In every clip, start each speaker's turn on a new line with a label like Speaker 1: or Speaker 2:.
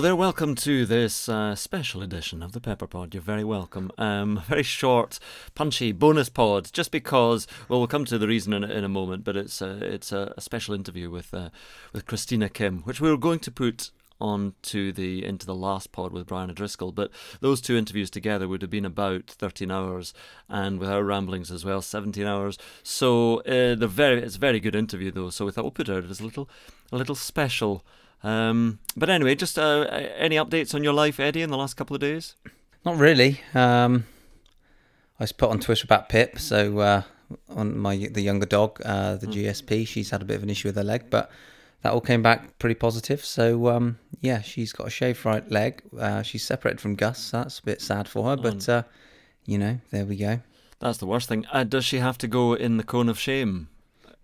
Speaker 1: Hello there, welcome to this uh, special edition of the Pepper Pod. You're very welcome. Um, very short, punchy bonus pod, just because. Well, we'll come to the reason in, in a moment, but it's a, it's a, a special interview with uh, with Christina Kim, which we were going to put on to the into the last pod with Brian O'Driscoll. But those two interviews together would have been about 13 hours, and with our ramblings as well, 17 hours. So uh, they're very it's a very good interview though. So we thought we'll put it out as a little a little special. Um, but anyway, just uh, any updates on your life, Eddie, in the last couple of days?
Speaker 2: Not really. Um, I was put on Twitter about Pip, so uh, on my the younger dog, uh, the GSP, she's had a bit of an issue with her leg, but that all came back pretty positive. So um, yeah, she's got a shaved right leg. Uh, she's separated from Gus. So that's a bit sad for her, but uh, you know, there we go.
Speaker 1: That's the worst thing. Uh, does she have to go in the cone of shame?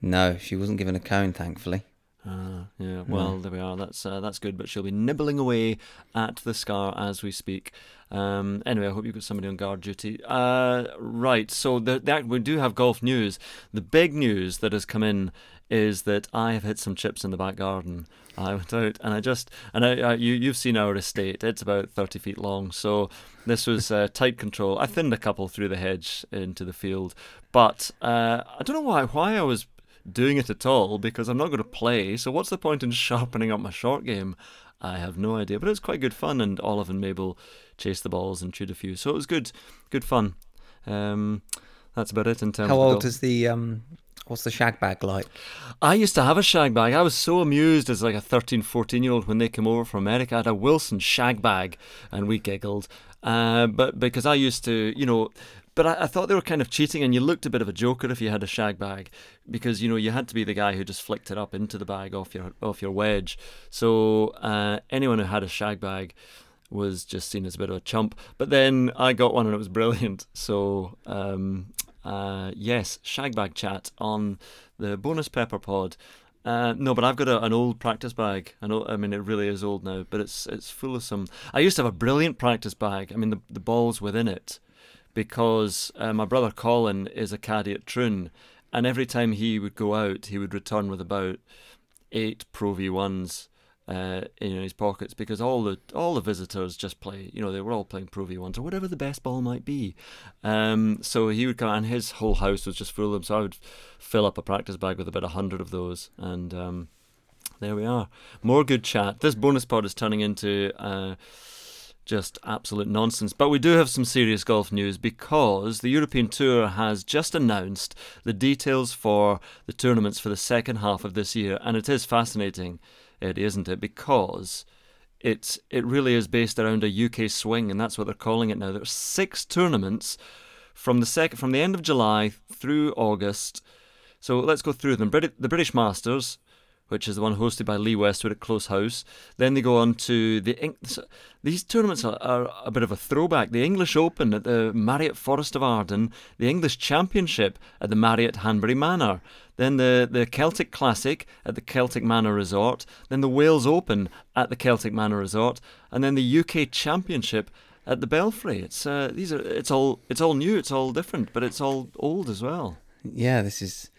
Speaker 2: No, she wasn't given a cone, thankfully.
Speaker 1: Uh, yeah, well, there we are. That's uh, that's good. But she'll be nibbling away at the scar as we speak. Um, anyway, I hope you've got somebody on guard duty. Uh, right. So the, that we do have golf news. The big news that has come in is that I have hit some chips in the back garden. I went out and I just and I, I you you've seen our estate. It's about thirty feet long. So this was uh, tight control. I thinned a couple through the hedge into the field, but uh, I don't know why why I was doing it at all because I'm not going to play. So what's the point in sharpening up my short game? I have no idea, but it was quite good fun, and Olive and Mabel chased the balls and chewed a few, so it was good, good fun. Um, that's about it in terms.
Speaker 2: How old is the um? What's the shag bag like?
Speaker 1: I used to have a shag bag. I was so amused as like a 13, 14 year old when they came over from America. I had a Wilson shag bag and we giggled. Uh, but because I used to, you know, but I, I thought they were kind of cheating and you looked a bit of a joker if you had a shag bag because, you know, you had to be the guy who just flicked it up into the bag off your off your wedge. So uh, anyone who had a shag bag was just seen as a bit of a chump. But then I got one and it was brilliant. So um, uh, yes, shagbag chat on the bonus pepper pod. Uh, no, but I've got a, an old practice bag. I know. I mean, it really is old now, but it's it's full of some. I used to have a brilliant practice bag. I mean, the the balls within it, because uh, my brother Colin is a caddy at Troon, and every time he would go out, he would return with about eight Pro V ones uh, in his pockets because all the all the visitors just play. You know, they were all playing Pro V ones or whatever the best ball might be. Um, so he would come, and his whole house was just full of them. So I would fill up a practice bag with about a hundred of those, and um, there we are. More good chat. This bonus pod is turning into. Uh, just absolute nonsense. But we do have some serious golf news because the European Tour has just announced the details for the tournaments for the second half of this year, and it is fascinating, Eddie, isn't it? Because it's it really is based around a UK swing, and that's what they're calling it now. There are six tournaments from the second from the end of July through August. So let's go through them. Brit- the British Masters, which is the one hosted by Lee Westwood at Close House. Then they go on to the these tournaments are, are a bit of a throwback. The English Open at the Marriott Forest of Arden, the English Championship at the Marriott Hanbury Manor, then the, the Celtic Classic at the Celtic Manor Resort, then the Wales Open at the Celtic Manor Resort, and then the UK Championship at the Belfry. It's uh, these are it's all it's all new, it's all different, but it's all old as well.
Speaker 2: Yeah, this is.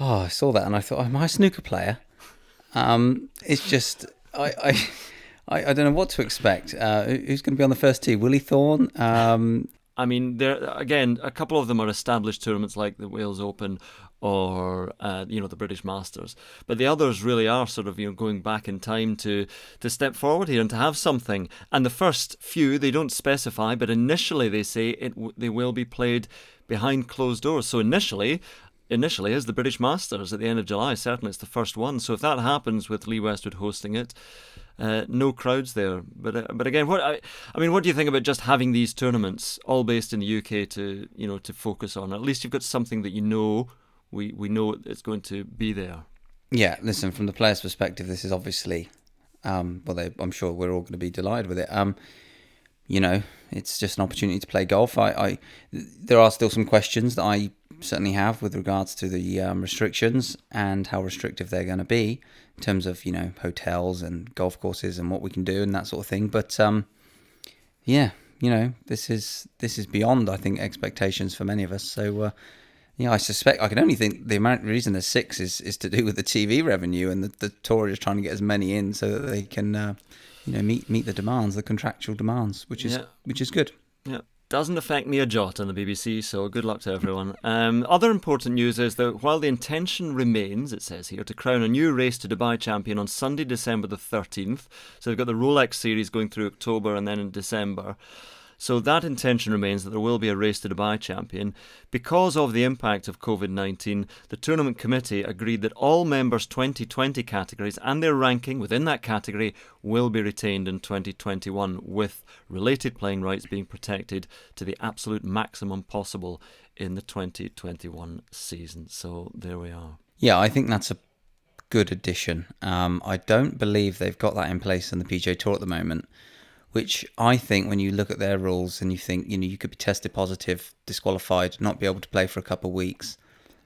Speaker 2: Oh, I saw that and I thought, am I a snooker player? Um, it's just I, I, I, I don't know what to expect. Uh, who's going to be on the first tee? Willie Thorne. Um,
Speaker 1: I mean, there again, a couple of them are established tournaments like the Wales Open or uh, you know the British Masters, but the others really are sort of you know going back in time to to step forward here and to have something. And the first few they don't specify, but initially they say it they will be played behind closed doors. So initially. Initially, is the British Masters at the end of July. Certainly, it's the first one. So if that happens with Lee Westwood hosting it, uh, no crowds there. But uh, but again, what I, I mean, what do you think about just having these tournaments all based in the UK to you know to focus on? At least you've got something that you know we we know it's going to be there.
Speaker 2: yeah, listen, from the player's perspective, this is obviously, um, well, they, I'm sure we're all going to be delighted with it. Um, you know, it's just an opportunity to play golf. I, I there are still some questions that I certainly have with regards to the um, restrictions and how restrictive they're going to be in terms of you know hotels and golf courses and what we can do and that sort of thing. But um, yeah, you know, this is this is beyond I think expectations for many of us. So. Uh, yeah, I suspect I can only think the amount reason there's six is, is to do with the TV revenue and the, the tour is trying to get as many in so that they can uh, you know meet meet the demands, the contractual demands, which is
Speaker 1: Yeah.
Speaker 2: which is good.
Speaker 1: Yeah. Doesn't affect me a jot on the BBC, so good luck to everyone. Um, other important news is that while the intention remains, it says here, to crown a new race to Dubai champion on Sunday, December the 13th. So they've got the Rolex series going through October and then in December. So that intention remains that there will be a race to Dubai champion. Because of the impact of COVID 19, the tournament committee agreed that all members' 2020 categories and their ranking within that category will be retained in 2021, with related playing rights being protected to the absolute maximum possible in the 2021 season. So there we are.
Speaker 2: Yeah, I think that's a good addition. Um, I don't believe they've got that in place in the PGA Tour at the moment, which I think when you look at their rules and you think, you know, you could be tested positive, disqualified, not be able to play for a couple of weeks,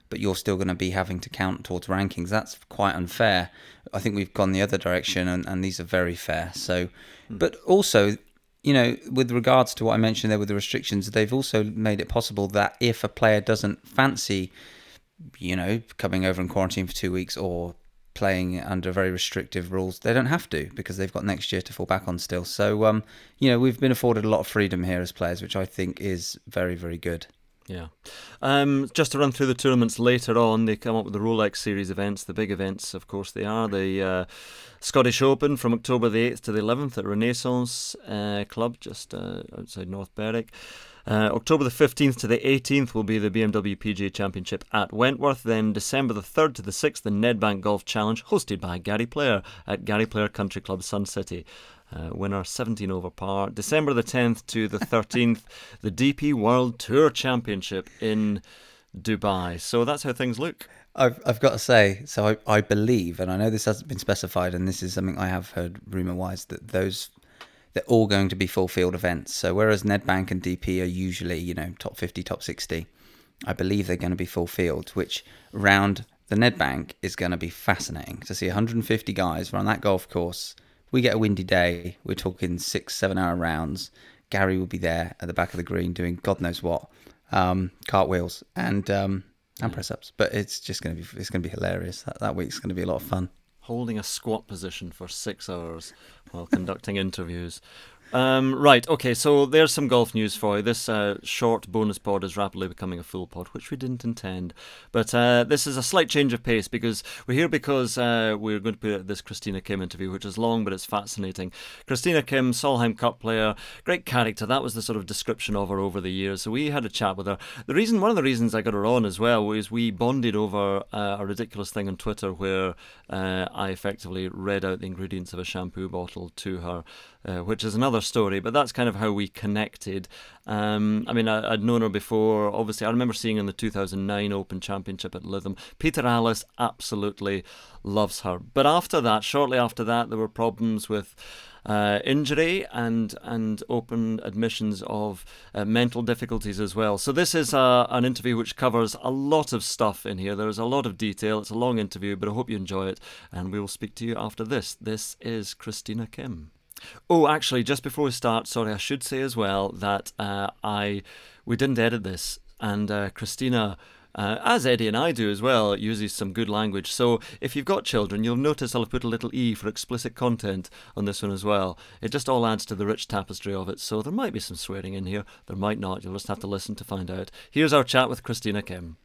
Speaker 2: but you're still going to be having to count towards rankings. That's quite unfair. I think we've gone the other direction, and, and these are very fair. So, hmm. but also, you know, with regards to what I mentioned there with the restrictions, they've also made it possible that if a player doesn't fancy, you know, coming over and quarantine for two weeks or playing under very restrictive rules, they don't have to because they've got next year to fall back on still. So, um, you know, we've been afforded a lot of freedom here as players, which I think is very, very good.
Speaker 1: Yeah. Um, just to run through the tournaments later on, they come up with the Rolex Series events. The big events, of course, they are the uh, Scottish Open from October the 8th to the 11th at Renaissance uh, Club just uh, outside North Berwick. Uh, October the 15th to the 18th will be the BMW PGA Championship at Wentworth. Then December the 3rd to the 6th, the Nedbank Golf Challenge, hosted by Gary Player at Gary Player Country Club, Sun City. Uh, winner 17 over par. December the 10th to the 13th, the DP World Tour Championship in Dubai. So that's how things look.
Speaker 2: I've, I've got to say, so I, I believe, and I know this hasn't been specified, and this is something I have heard rumor wise, that those they're all going to be full field events. So whereas Nedbank and DP are usually, you know, top 50, top 60, I believe they're going to be full field, which round the Nedbank is going to be fascinating to see 150 guys run that golf course. We get a windy day, we're talking six, seven hour rounds. Gary will be there at the back of the green doing God knows what, um, cartwheels and um, and press ups. But it's just going to be it's going to be hilarious. That, that week's going to be a lot of fun.
Speaker 1: Holding a squat position for six hours while conducting interviews. Um, right, okay, so there's some golf news for you. This uh, short bonus pod is rapidly becoming a full pod, which we didn't intend. But uh, this is a slight change of pace because we're here because uh, we're going to put this Christina Kim interview, which is long but it's fascinating. Christina Kim, Solheim Cup player, great character. That was the sort of description of her over the years. So we had a chat with her. The reason, one of the reasons I got her on as well was we bonded over uh, a ridiculous thing on Twitter where uh, I effectively read out the ingredients of a shampoo bottle to her uh, which is another story, but that's kind of how we connected. Um, I mean, I, would known her before. Obviously, I remember seeing in the 2009 Open Championship at Lytham. Peter Alliss absolutely loves her. But after that, shortly after that, there were problems with. Uh, injury and and open admissions of uh, mental difficulties as well. So this is uh, an interview which covers a lot of stuff in here. There is a lot of detail. It's a long interview, but I hope you enjoy it. And we will speak to you after this. This is Christina Kim. Oh, actually, just before we start, sorry, I should say as well that uh, I we didn't edit this, and uh, Christina. Uh, as Eddie and I do as well, uses some good language. So if you've got children, you'll notice I'll put a little E for explicit content on this one as well. It just all adds to the rich tapestry of it. So there might be some swearing in here, there might not. You'll just have to listen to find out. Here's our chat with Christina Kim.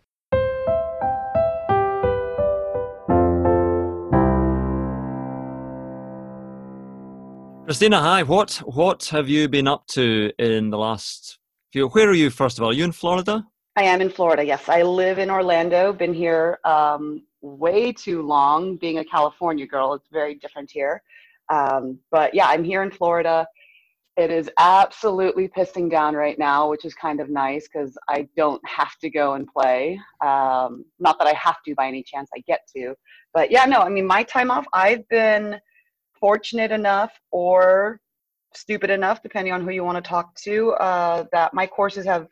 Speaker 1: Christina, hi. What what have you been up to in the last few? Where are you? First of all, are you in Florida?
Speaker 3: I am in Florida. Yes, I live in Orlando. Been here um, way too long. Being a California girl, it's very different here. Um, but yeah, I'm here in Florida. It is absolutely pissing down right now, which is kind of nice because I don't have to go and play. Um, not that I have to by any chance I get to, but yeah, no. I mean, my time off. I've been fortunate enough or stupid enough, depending on who you want to talk to, uh, that my courses have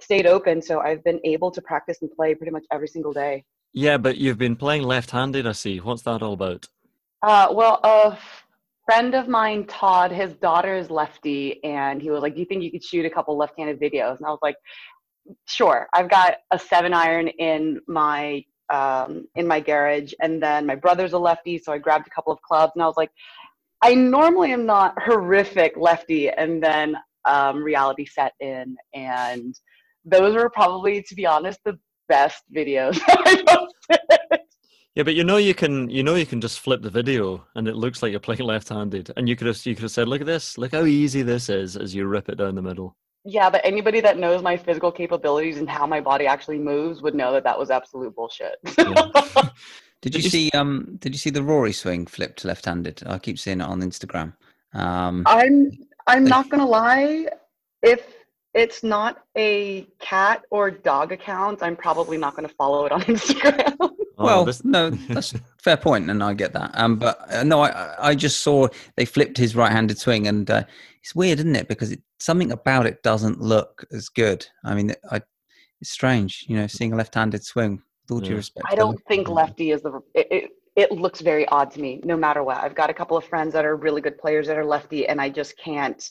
Speaker 3: stayed open. So I've been able to practice and play pretty much every single day.
Speaker 1: Yeah, but you've been playing left handed, I see. What's that all about?
Speaker 3: Uh, well, a friend of mine, Todd, his daughter is lefty, and he was like, Do you think you could shoot a couple left handed videos? And I was like, Sure. I've got a seven iron in my um, in my garage. And then my brother's a lefty, so I grabbed a couple of clubs and I was like, I normally am not horrific lefty, and then um, reality set in, and those were probably, to be honest, the best videos.
Speaker 1: Yeah, but you know you can you know you can just flip the video and it looks like you're playing left-handed, and you could have you could have said, "Look at this! Look how easy this is!" as you rip it down the middle.
Speaker 3: Yeah, but anybody that knows my physical capabilities and how my body actually moves would know that that was absolute bullshit.
Speaker 1: Yeah.
Speaker 2: Did you see um did you see the Rory swing flipped left-handed? I keep seeing it on Instagram. Um
Speaker 3: I'm I'm not gonna lie. If it's not a cat or dog account, I'm probably not gonna follow it on Instagram.
Speaker 1: Oh,
Speaker 2: well,
Speaker 1: this-
Speaker 2: no, that's a fair point, and I get that. Um, but uh, no, I I just saw they flipped his right-handed swing, and uh, it's weird, isn't it? Because it, something about it doesn't look as good. I mean, I it's strange, you know, seeing a left-handed swing. With all due
Speaker 1: Yeah.
Speaker 2: respect,
Speaker 3: I don't think lefty is the. It, it, it looks very odd to me, no matter what. I've got a couple of friends that are really good players that are lefty, and I just can't.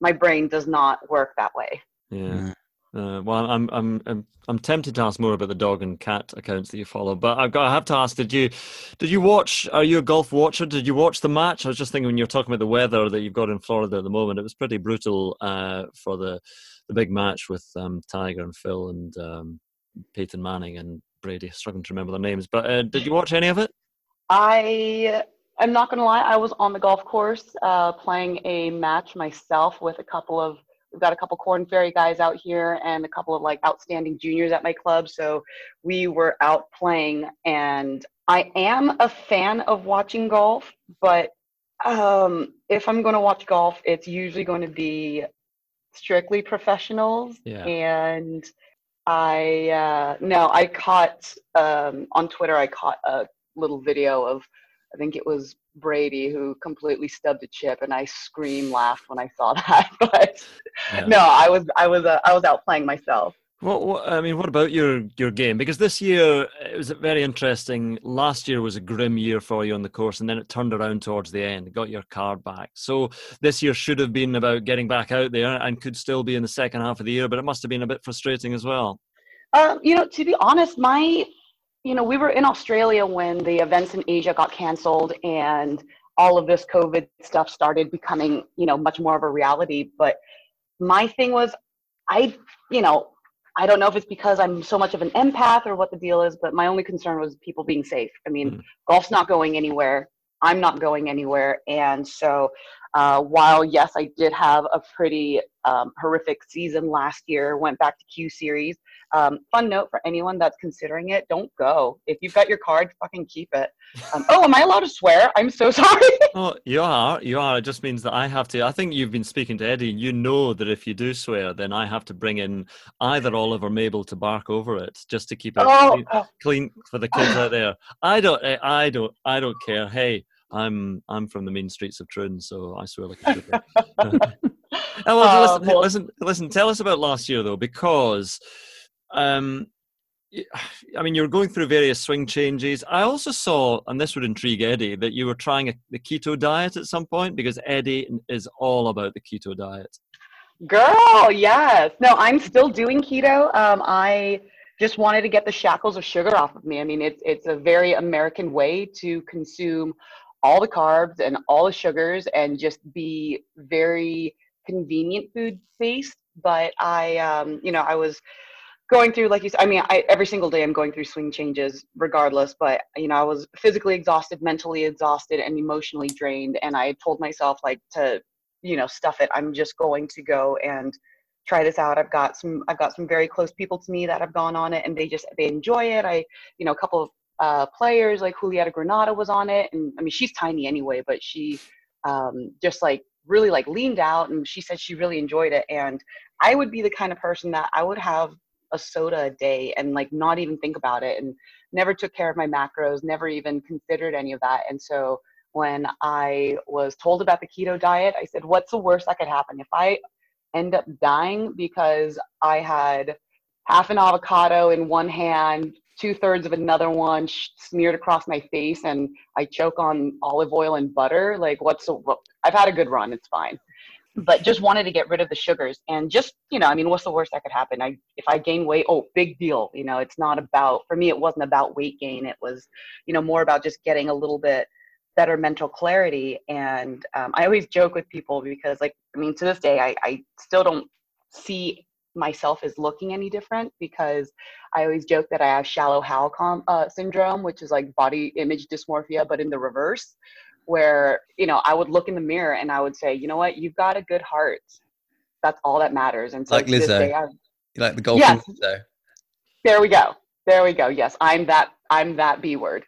Speaker 3: My brain does not work that way.
Speaker 1: yeah. Uh, well, I'm, I'm I'm I'm tempted to ask more about the dog and cat accounts that you follow, but I've got I have to ask: Did you did you watch? Are you a golf watcher? Did you watch the match? I was just thinking when you're talking about the weather that you've got in Florida at the moment, it was pretty brutal uh, for the the big match with um, Tiger and Phil and um, Peyton Manning and Brady. Struggling to remember their names, but uh, did you watch any of it?
Speaker 3: I I'm not gonna lie. I was on the golf course uh, playing a match myself with a couple of. We've got a couple Korn Ferry guys out here and a couple of like outstanding juniors at my club. So we were out playing, and I am a fan of watching golf, but um, if I'm going to watch golf, it's usually going to be strictly professionals.
Speaker 1: Yeah.
Speaker 3: And I uh, no, I caught um, on Twitter. I caught a little video of I think it was Brady who completely stubbed a chip, and I scream laughed when I saw that. But
Speaker 1: Yeah.
Speaker 3: no, I was I was uh, I was out playing myself.
Speaker 1: What, what I mean, what about your your game? Because this year it was very interesting. Last year was a grim year for you on the course, and then it turned around towards the end. Got your card back. So this year should have been about getting back out there, and could still be in the second half of the year. But it must have been a bit frustrating as well.
Speaker 3: Um, you know, to be honest, my, you know, we were in Australia when the events in Asia got canceled and all of this COVID stuff started becoming, you know, much more of a reality. But my thing was, I, you know, I don't know if it's because I'm so much of an empath or what the deal is, but my only concern was people being safe. I mean,
Speaker 1: Mhm.
Speaker 3: golf's not going anywhere. I'm not going anywhere. And so, uh, while yes, I did have a pretty um, horrific season last year, went back to Q Series. Um, fun note for anyone that's considering it: don't go. If you've got your card, fucking keep it. Um, oh, am I allowed to swear? I'm so sorry.
Speaker 1: Oh, you are, you are. It just means that I have to. I think you've been speaking to Eddie. And you know that if you do swear, then I have to bring in either Olive or Mabel to bark over it, just to keep it
Speaker 3: oh,
Speaker 1: clean,
Speaker 3: oh,
Speaker 1: clean for the kids out there. I don't, I don't, I don't care. Hey, I'm, I'm from the mean streets of Troon, so I swear like a trooper. Oh, well,
Speaker 3: Uh,
Speaker 1: listen, listen, listen. Tell us about last year though, because, um, I mean, you were going through various swing changes. I also saw, and this would intrigue Eddie, that you were trying a, the keto diet at some point because Eddie is all about the keto diet.
Speaker 3: Girl, yes. No, I'm still doing keto. Um, I just wanted to get the shackles of sugar off of me. I mean, it's it's a very American way to consume all the carbs and all the sugars and just be very convenient food based. But I, um, you know, I was going through, like you said, I mean, I, every single day I'm going through swing changes regardless. But, you know, I was physically exhausted, mentally exhausted, and emotionally drained. And I told myself, like, to you know stuff it i'm just going to go and try this out i've got some i've got some very close people to me that have gone on it and they just they enjoy it i you know a couple of uh, players like julieta granada was on it and i mean she's tiny anyway but she um, just like really like leaned out and she said she really enjoyed it and i would be the kind of person that i would have a soda a day and like not even think about it and never took care of my macros never even considered any of that and so when I was told about the keto diet, I said, What's the worst that could happen? If I end up dying because I had half an avocado in one hand, two thirds of another one sh- smeared across my face, and I choke on olive oil and butter, like, what's the, what? I've had a good run, it's fine. But just wanted to get rid of the sugars and just, you know, I mean, what's the worst that could happen? I, if I gain weight, oh, big deal. You know, it's not about, for me, it wasn't about weight gain. It was, you know, more about just getting a little bit better mental clarity. And um, I always joke with people because, like, I mean, to this day, I, I still don't see myself is looking any different because I always joke that I have shallow Hal com- uh, syndrome, which is like body image dysmorphia, but in the reverse, where you know I would look in the mirror and I would say, you know what, you've got a good heart. That's all that matters. And so
Speaker 2: like Lizzo,
Speaker 3: day,
Speaker 2: you like the golfing yes.
Speaker 3: Lizzo. There we go. There we go. Yes, I'm that. I'm that B word.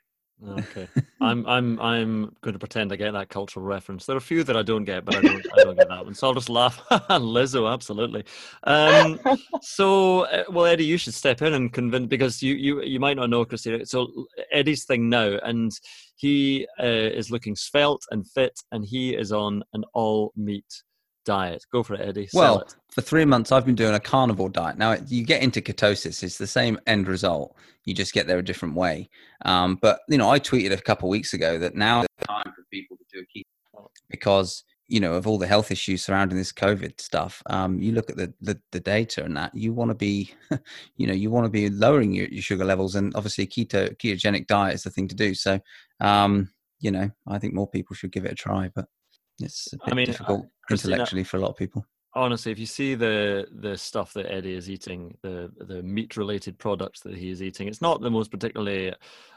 Speaker 1: Okay, I'm I'm I'm going to pretend I get that cultural reference. There are a few that I don't get, but I don't I don't get that one. So I'll just laugh. Lizzo, absolutely. Um, so, uh, well, Eddie, you should step in and convince because you you you might not know Christina. So Eddie's thing now, and he uh, is looking svelte and fit, and he is on an all meat diet. Go for it, Eddie. Sell
Speaker 2: well,
Speaker 1: it.
Speaker 2: for three months, I've been doing a carnivore diet. Now, you get into ketosis; it's the same end result. You just get there a different way. Um, but you know, I tweeted a couple of weeks ago that now the time for people to do a keto because you know of all the health issues surrounding this COVID stuff. Um, you look at the, the, the data and that you want to be, you know, you want to be lowering your, your sugar levels, and obviously, keto ketogenic diet is the thing to do. So, um, you know, I think more people should give it a try. But it's a bit I mean, difficult intellectually for a lot of people.
Speaker 1: Honestly, if you see the the stuff that Eddie is eating, the the meat related products that he is eating, it's not the most particularly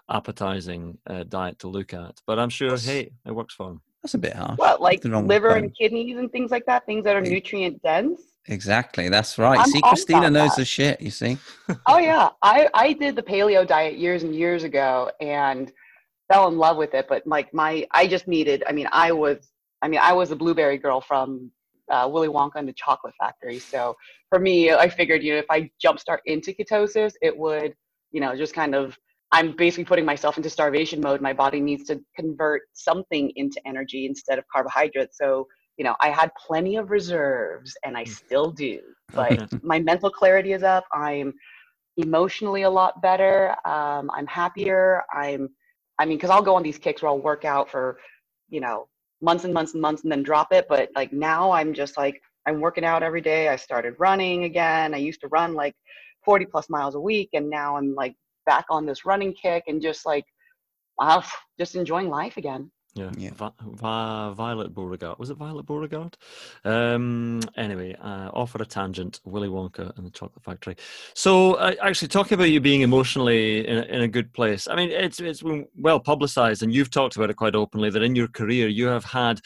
Speaker 1: appetizing uh, diet to look at. But I'm sure, that's, hey, it works for him.
Speaker 2: That's a bit harsh.
Speaker 3: Well, like liver and kidneys and things like that, things that are nutrient dense.
Speaker 2: Exactly, that's right. I'm see, Christina knows that. the shit. You see?
Speaker 3: oh yeah, I I did the paleo diet years and years ago and fell in love with it. But like my, I just needed. I mean, I was I mean, I was a blueberry girl from uh, Willy Wonka and the Chocolate Factory. So for me, I figured, you know, if I jumpstart into ketosis, it would, you know, just kind of, I'm basically putting myself into starvation mode. My body needs to convert something into energy instead of carbohydrates. So, you know, I had plenty of reserves and I hmm. still do, but my mental clarity is up. I'm emotionally a lot better. Um, I'm happier. I'm, I mean, because I'll go on these kicks where I'll work out for, you know, months and months and months and then drop it. But like now I'm just like, I'm working out every day. I started running again. I used to run like 40 plus miles a week. And now I'm like back on this running kick and just like, wow, just enjoying life again.
Speaker 1: Yeah, yeah. Violet Beauregarde. Was it Violet Beauregarde? Um, anyway, uh, off at a tangent, Willy Wonka and the Chocolate Factory. So, uh, actually, talking about you being emotionally in a, in a good place, I mean, it's, it's been well publicized, and you've talked about it quite openly that in your career you have had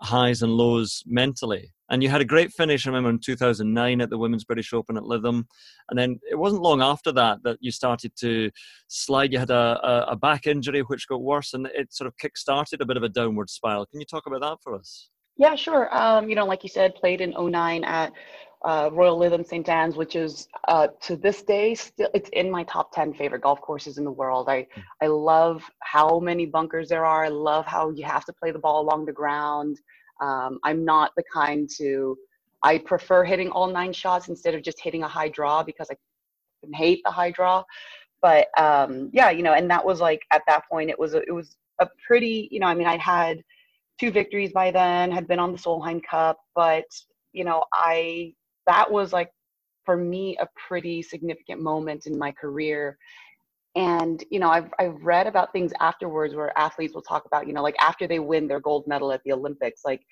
Speaker 1: highs and lows mentally. And you had a great finish, I remember, in 2009 at the Women's British Open at Lytham. And then it wasn't long after that that you started to slide. You had a, a, a back injury, which got worse, and it sort of kick-started a bit of a downward spiral. Can you talk about that for us?
Speaker 3: Yeah, sure. Um, you know, like you said, played in 09 at uh, Royal Lytham St. Anne's, which is uh, to this day still it's in my top 10 favorite golf courses in the world. I hmm. I love how many bunkers there are. I love how you have to play the ball along the ground. Um, I'm not the kind to, I prefer hitting all nine shots instead of just hitting a high draw because I hate the high draw. But um, yeah, you know, and that was like at that point, it was a, it was a pretty, you know, I mean, I had two victories by then, had been on the Solheim Cup, but you know, I that was like for me a pretty significant moment in my career and you know I've, I've read about things afterwards where athletes will talk about you know like after they win their gold medal at the olympics like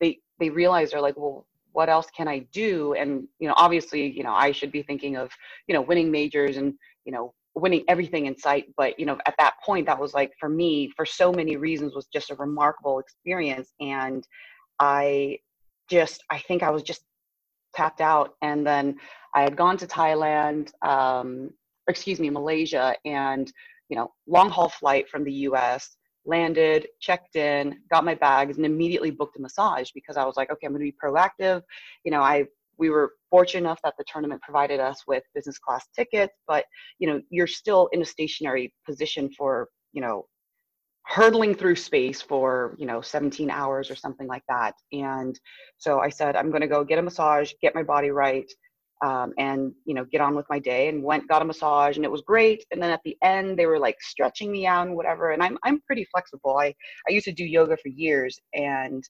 Speaker 3: they they realize they're like well what else can i do? And you know obviously you know i should be thinking of you know winning majors and you know winning everything in sight. But you know at that point that was like for me for so many reasons was just a remarkable experience. And i just i think i was just tapped out. And then i had gone to thailand um, excuse me, Malaysia, and you know, long haul flight from the U.S. Landed, checked in, got my bags, and immediately booked a massage because I was like, okay, I'm going to be proactive. You know, I we were fortunate enough that the tournament provided us with business class tickets, but you know, you're still in a stationary position for you know hurtling through space for you know 17 hours or something like that and so i said i'm going to go get a massage get my body right um, and you know get on with my day and went got a massage and it was great and then at the end they were like stretching me out and whatever and i'm i'm pretty flexible i i used to do yoga for years and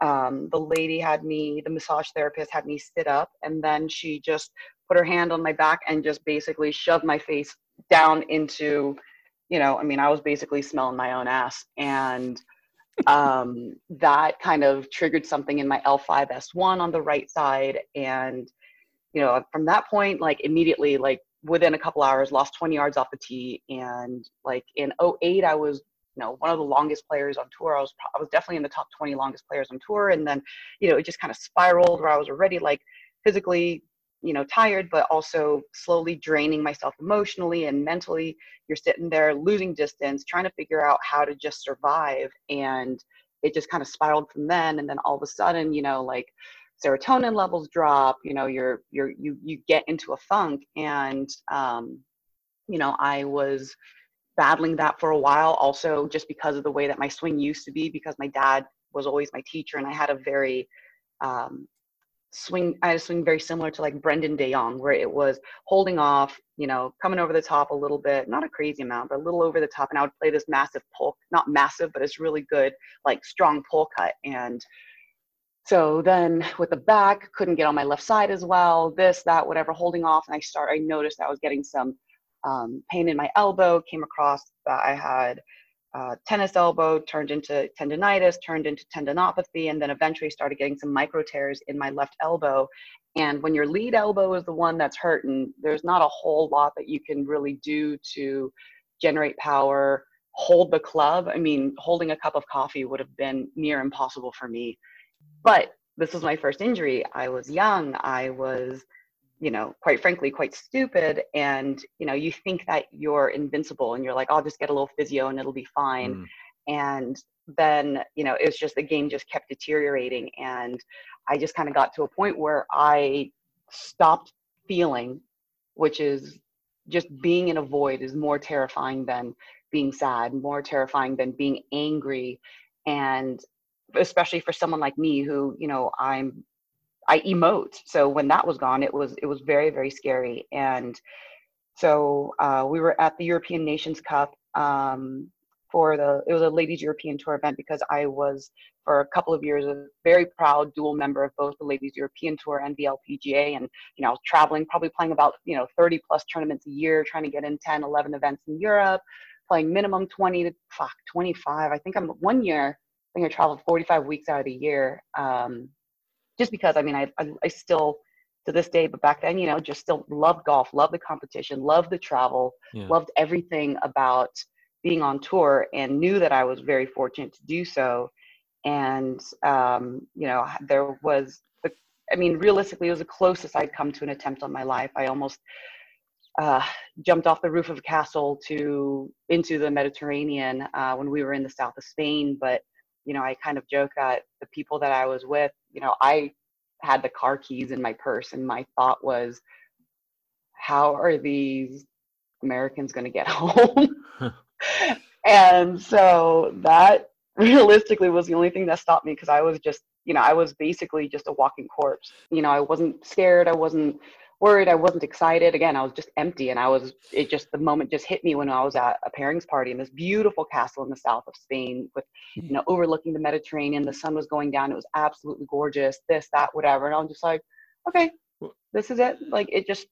Speaker 3: um, the lady had me the massage therapist had me sit up and then she just put her hand on my back and just basically shoved my face down into you know, I mean, I was basically smelling my own ass. And um, that kind of triggered something in my L5S1 on the right side. And, you know, from that point, like immediately, like within a couple hours, lost 20 yards off the tee. And like in 08, I was, you know, one of the longest players on tour. I was, I was definitely in the top 20 longest players on tour. And then, you know, it just kind of spiraled where I was already like physically you know tired but also slowly draining myself emotionally and mentally you're sitting there losing distance trying to figure out how to just survive and it just kind of spiraled from then and then all of a sudden you know like serotonin levels drop you know you're you're you you get into a funk and um you know i was battling that for a while also just because of the way that my swing used to be because my dad was always my teacher and i had a very um, swing I had a swing very similar to like Brendon de Jonge, where it was holding off, you know, coming over the top a little bit, not a crazy amount, but a little over the top. And I would play this massive pull, not massive, but it's really good, like strong pull cut. And so then with the back, couldn't get on my left side as well, this, that, whatever, holding off. And I start, I noticed I was getting some um, pain in my elbow, came across that I had uh, tennis elbow turned into tendonitis, turned into tendinopathy, and then eventually started getting some micro tears in my left elbow. And when your lead elbow is the one that's hurting, there's not a whole lot that you can really do to generate power, hold the club. I mean, holding a cup of coffee would have been near impossible for me. But this was my first injury. I was young. I was you know, quite frankly, quite stupid. And, you know, you think that you're invincible and you're like, I'll just get a little physio and it'll be fine. Mm. And then, you know, it was just the game just kept deteriorating. And I just kind of got to a point where I stopped feeling, which is just being in a void is more terrifying than being sad, more terrifying than being angry. And especially for someone like me who, you know, I'm I emote. So when that was gone, it was it was very very scary. And so uh, we were at the European Nations Cup um, for the it was a ladies European Tour event because I was for a couple of years a very proud dual member of both the ladies European Tour and the LPGA and you know traveling probably playing about you know 30 plus tournaments a year trying to get in 10 11 events in Europe playing minimum 20 to fuck 25 I think I'm one year I traveled 45 weeks out of the year um, just because I mean I, I, I still to this day, but back then, you know, just still loved golf, loved the competition, loved the travel, yeah. loved everything about being on tour, and knew that I was very fortunate to do so. And um, you know, there was the, I mean, realistically, it was the closest I'd come to an attempt on my life. I almost uh, jumped off the roof of a castle to into the Mediterranean uh, when we were in the south of Spain, but you know, I kind of joke that the people that I was with, you know, I had the car keys in my purse, and my thought was, how are these Americans going to get home? and so that realistically was the only thing that stopped me because I was just, you know, I was basically just a walking corpse. You know, I wasn't scared. I wasn't worried. I wasn't excited. Again, I was just empty. And I was, it just, the moment just hit me when I was at a pairings party in this beautiful castle in the south of Spain with, hmm. you know, overlooking the Mediterranean. The sun was going down. It was absolutely gorgeous, this, that, whatever. And I was just like, okay, this is it. Like, it just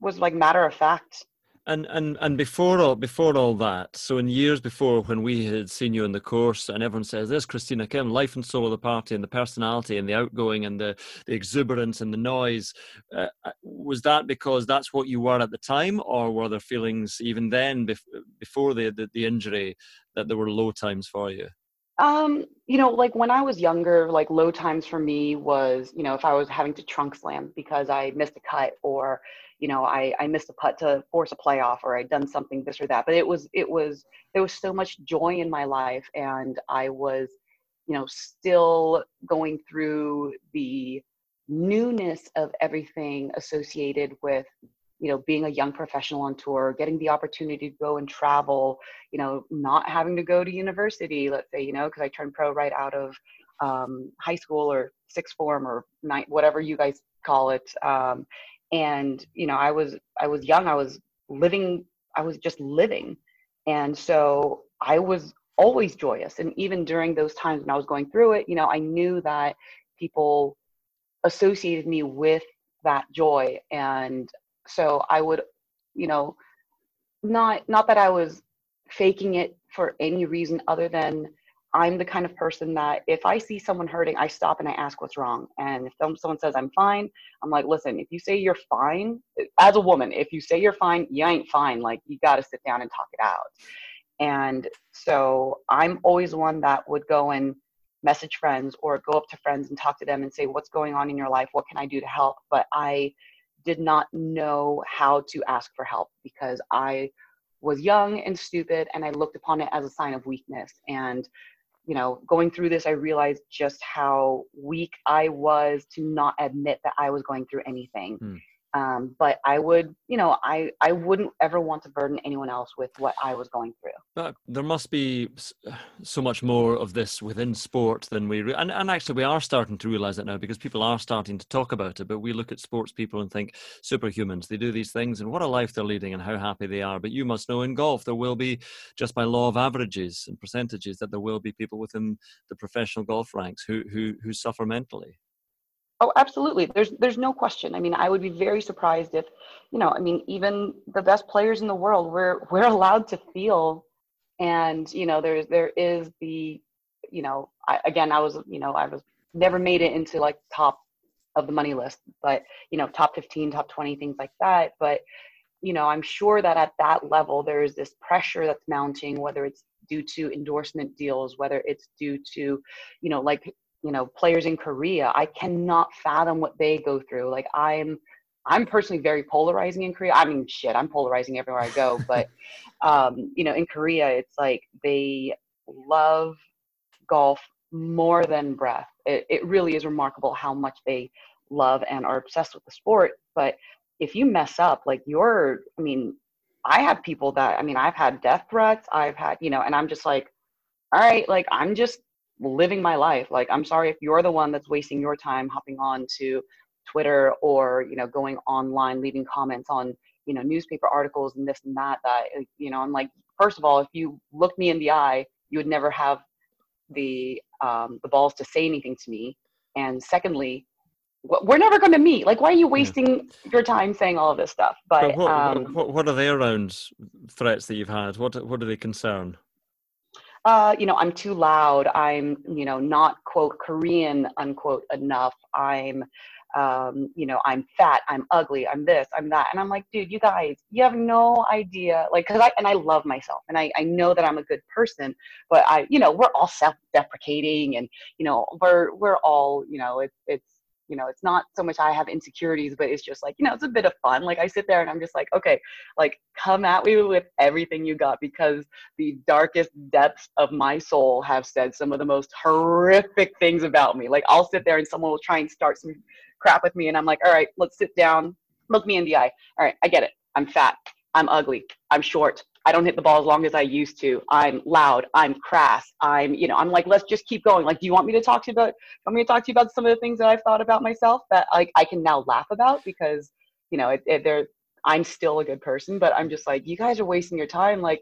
Speaker 3: was like matter of fact.
Speaker 1: And and and before all before all that, so in years before when we had seen you in the course, and everyone says this Christina Kim, life and soul of the party, and the personality, and the outgoing, and the, the exuberance, and the noise, uh, uh was that because that's what you were at the time, or were there feelings even then bef- before the, the the injury that there were low times for you?
Speaker 3: Um, you know, like when I was younger, like low times for me was, you know, if I was having to trunk slam because I missed a cut or, you know, I, I missed a putt to force a playoff or I'd done something this or that. But it was, it was, there was so much joy in my life and I was, you know, still going through the newness of everything associated with you know being a young professional on tour getting the opportunity to go and travel you know not having to go to university let's say you know because i turned pro right out of um, high school or sixth form or night whatever you guys call it um, and you know i was i was young i was living i was just living. And so i was always joyous and even during those times when i was going through it you know i knew that people associated me with that joy. And so i would you know not not that i was faking it for any reason other than I'm the kind of person that if I see someone hurting, I stop and I ask what's wrong. And if someone says I'm fine, I'm like, listen, if you say you're fine, as a woman, if you say you're fine, you ain't fine. Like you got to sit down and talk it out. And so I'm always one that would go and message friends or go up to friends and talk to them and say, what's going on in your life? What can I do to help? But I did not know how to ask for help because I was young and stupid and I looked upon it as a sign of weakness. And you know, going through this, I realized just how weak I was to not admit that I was going through anything. Mm. Um, but I would, you know, I I wouldn't ever want to burden anyone else with what I was going through.
Speaker 1: But there must be so much more of this within sport than we, re- and and actually we are starting to realize it now because people are starting to talk about it. But we look at sports people and think superhumans. They do these things, and what a life they're leading, and how happy they are. But you must know in golf there will be just by law of averages and percentages that there will be people within the professional golf ranks who who who suffer mentally.
Speaker 3: Oh, absolutely. There's there's no question. I mean, I would be very surprised if, you know, I mean, even the best players in the world, we're we're allowed to feel, and you know, there's there is the, you know, I, again, I was, you know, I was never made it into like top of the money list, but you know, top 15, top 20, things like that. But you know, I'm sure that at that level there is this pressure that's mounting, whether it's due to endorsement deals, whether it's due to, you know, like you know players in korea i cannot fathom what they go through. Like i'm i'm personally very polarizing in korea. I mean shit i'm polarizing everywhere i go but um you know in korea it's like they love golf more than breath. It, it really is remarkable how much they love and are obsessed with the sport. But if you mess up like you're i mean i have people that i mean i've had death threats. I've had you know and i'm just like all right like i'm just living my life. Like, I'm sorry if you're the one that's wasting your time hopping on to Twitter or, you know, going online, leaving comments on, you know, newspaper articles and this and that, that, uh, you know, I'm like, first of all, if you look me in the eye, you would never have the, um, the balls to say anything to me. And secondly, we're never going to meet. Like, why are you wasting yeah. your time saying all of this stuff? But,
Speaker 1: but what,
Speaker 3: um,
Speaker 1: what, what, are they around threats that you've had? What, what do they concern?
Speaker 3: Uh, you know, I'm too loud. I'm, you know, not quote Korean unquote enough. I'm, um, you know, I'm fat. I'm ugly. I'm this. I'm that. And I'm like, dude, you guys, you have no idea. Like, cause I and I love myself, and I I know that I'm a good person, but I, you know, we're all self-deprecating, and you know, we're we're all, you know, it's it's you know it's not so much i have insecurities but it's just like you know it's a bit of fun. Like i sit there and i'm just like okay like come at me with everything you got because the darkest depths of my soul have said some of the most horrific things about me. Like i'll sit there and someone will try and start some crap with me and i'm like all right let's sit down. Look me in the eye. All right i get it. I'm fat. I'm ugly. I'm short I don't hit the ball as long as I used to. I'm loud. I'm crass. I'm, you know, I'm like, let's just keep going. Like, do you want me to talk to you about? Want me to talk to you about some of the things that I've thought about myself that like I can now laugh about because, you know, it, it, they're I'm still a good person, but I'm just like, you guys are wasting your time. Like,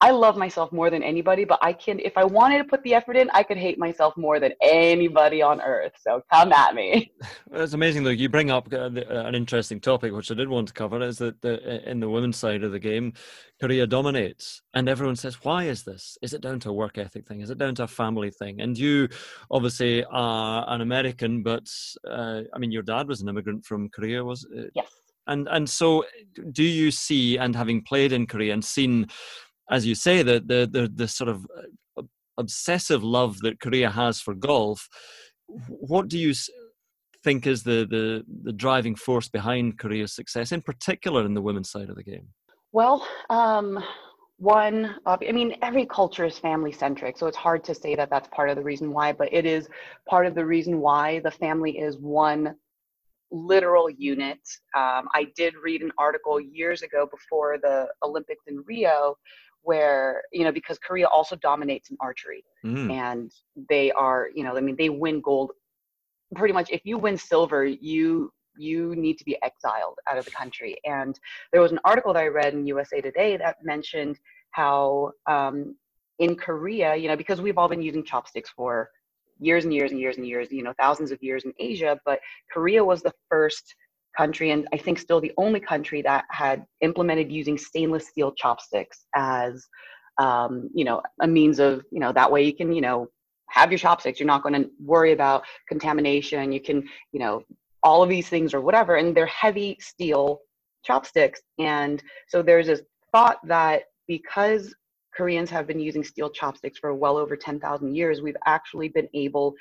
Speaker 3: I love myself more than anybody, but I can, if I wanted to put the effort in, I could hate myself more than anybody on earth. So come at me.
Speaker 1: It's amazing, though. You bring up uh, an interesting topic, which I did want to cover, is that the, in the women's side of the game, Korea dominates. And everyone says, why is this? Is it down to a work ethic thing? Is it down to a family thing? And you obviously are an American, but uh, I mean, your dad was an immigrant from Korea, was
Speaker 3: it? Yes.
Speaker 1: And, and so do you see, and having played in Korea and seen as you say, the the the, the sort of uh, obsessive love that Korea has for golf. What do you think is the the the driving force behind Korea's success, in particular in the women's side of the game?
Speaker 3: Well, um, one, I mean, every culture is family centric, so it's hard to say that that's part of the reason why, but it is part of the reason why the family is one literal unit. Um, I did read an article years ago before the Olympics in Rio where you know because korea also dominates in archery mm. and they are you know i mean they win gold pretty much if you win silver you you need to be exiled out of the country and there was an article that i read in usa today that mentioned how um, in korea you know because we've all been using chopsticks for years and years and years and years you know thousands of years in asia but korea was the first country, and I think still the only country that had implemented using stainless steel chopsticks as, um, you know, a means of, you know, that way you can, you know, have your chopsticks. You're not going to worry about contamination. You can, you know, all of these things or whatever. And they're heavy steel chopsticks. And so there's this thought that because Koreans have been using steel chopsticks for well over 10,000 years, we've actually been able,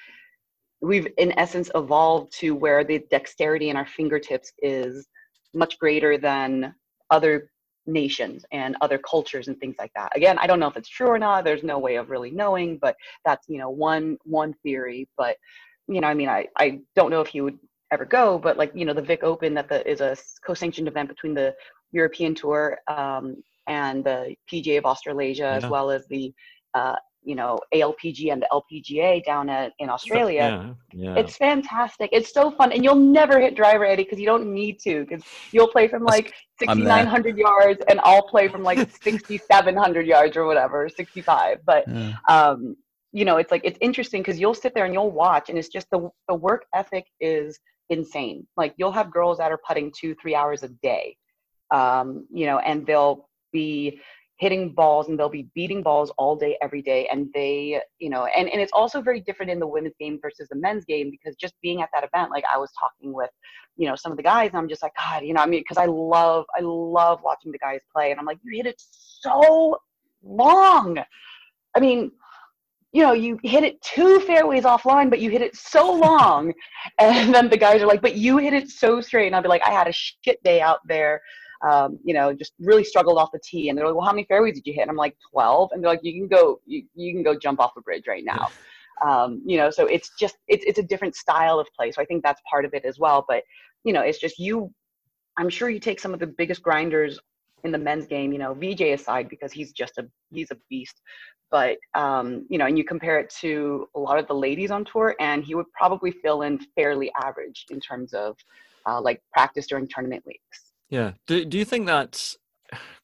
Speaker 3: we've in essence evolved to where the dexterity in our fingertips is much greater than other nations and other cultures and things like that. Again, I don't know if it's true or not. There's no way of really knowing, but that's, you know, one one theory. But, you know, I mean, I, I don't know if you would ever go, but like, you know, the Vic Open that the, is a co-sanctioned event between the European Tour um, and the PGA of Australasia, yeah. as well as the uh, you know ALPG and the LPGA down at in Australia. Yeah, yeah. It's fantastic. It's so fun, and you'll never hit driver Eddie because you don't need to because you'll play from like 6,900 yards, and I'll play from like 6,700 yards or whatever, 65. But yeah. um, you know, it's like it's interesting because you'll sit there and you'll watch, and it's just the the work ethic is insane. Like you'll have girls that are putting two, three hours a day. Um, you know, and they'll be hitting balls and they'll be beating balls all day every day and they you know and, and it's also very different in the women's game versus the men's game because just being at that event like i was talking with you know some of the guys and i'm just like god you know i mean because i love i love watching the guys play and i'm like you hit it so long. I mean you know you hit it two fairways offline but you hit it so long and then the guys are like but you hit it so straight and i'll be like i had a shit day out there um, you know, just really struggled off the tee. And they're like, well, how many fairways did you hit? And I'm like, 12. And they're like, you can go, you, you can go jump off a bridge right now. Um, you know, so it's just, it's, it's a different style of play. So I think that's part of it as well. But, you know, it's just you, I'm sure you take some of the biggest grinders in the men's game, you know, VJ aside, because he's just a, he's a beast. But, um, you know, and you compare it to a lot of the ladies on tour and he would probably fill in fairly average in terms of uh, like practice during tournament weeks.
Speaker 1: Yeah. Do Do you think that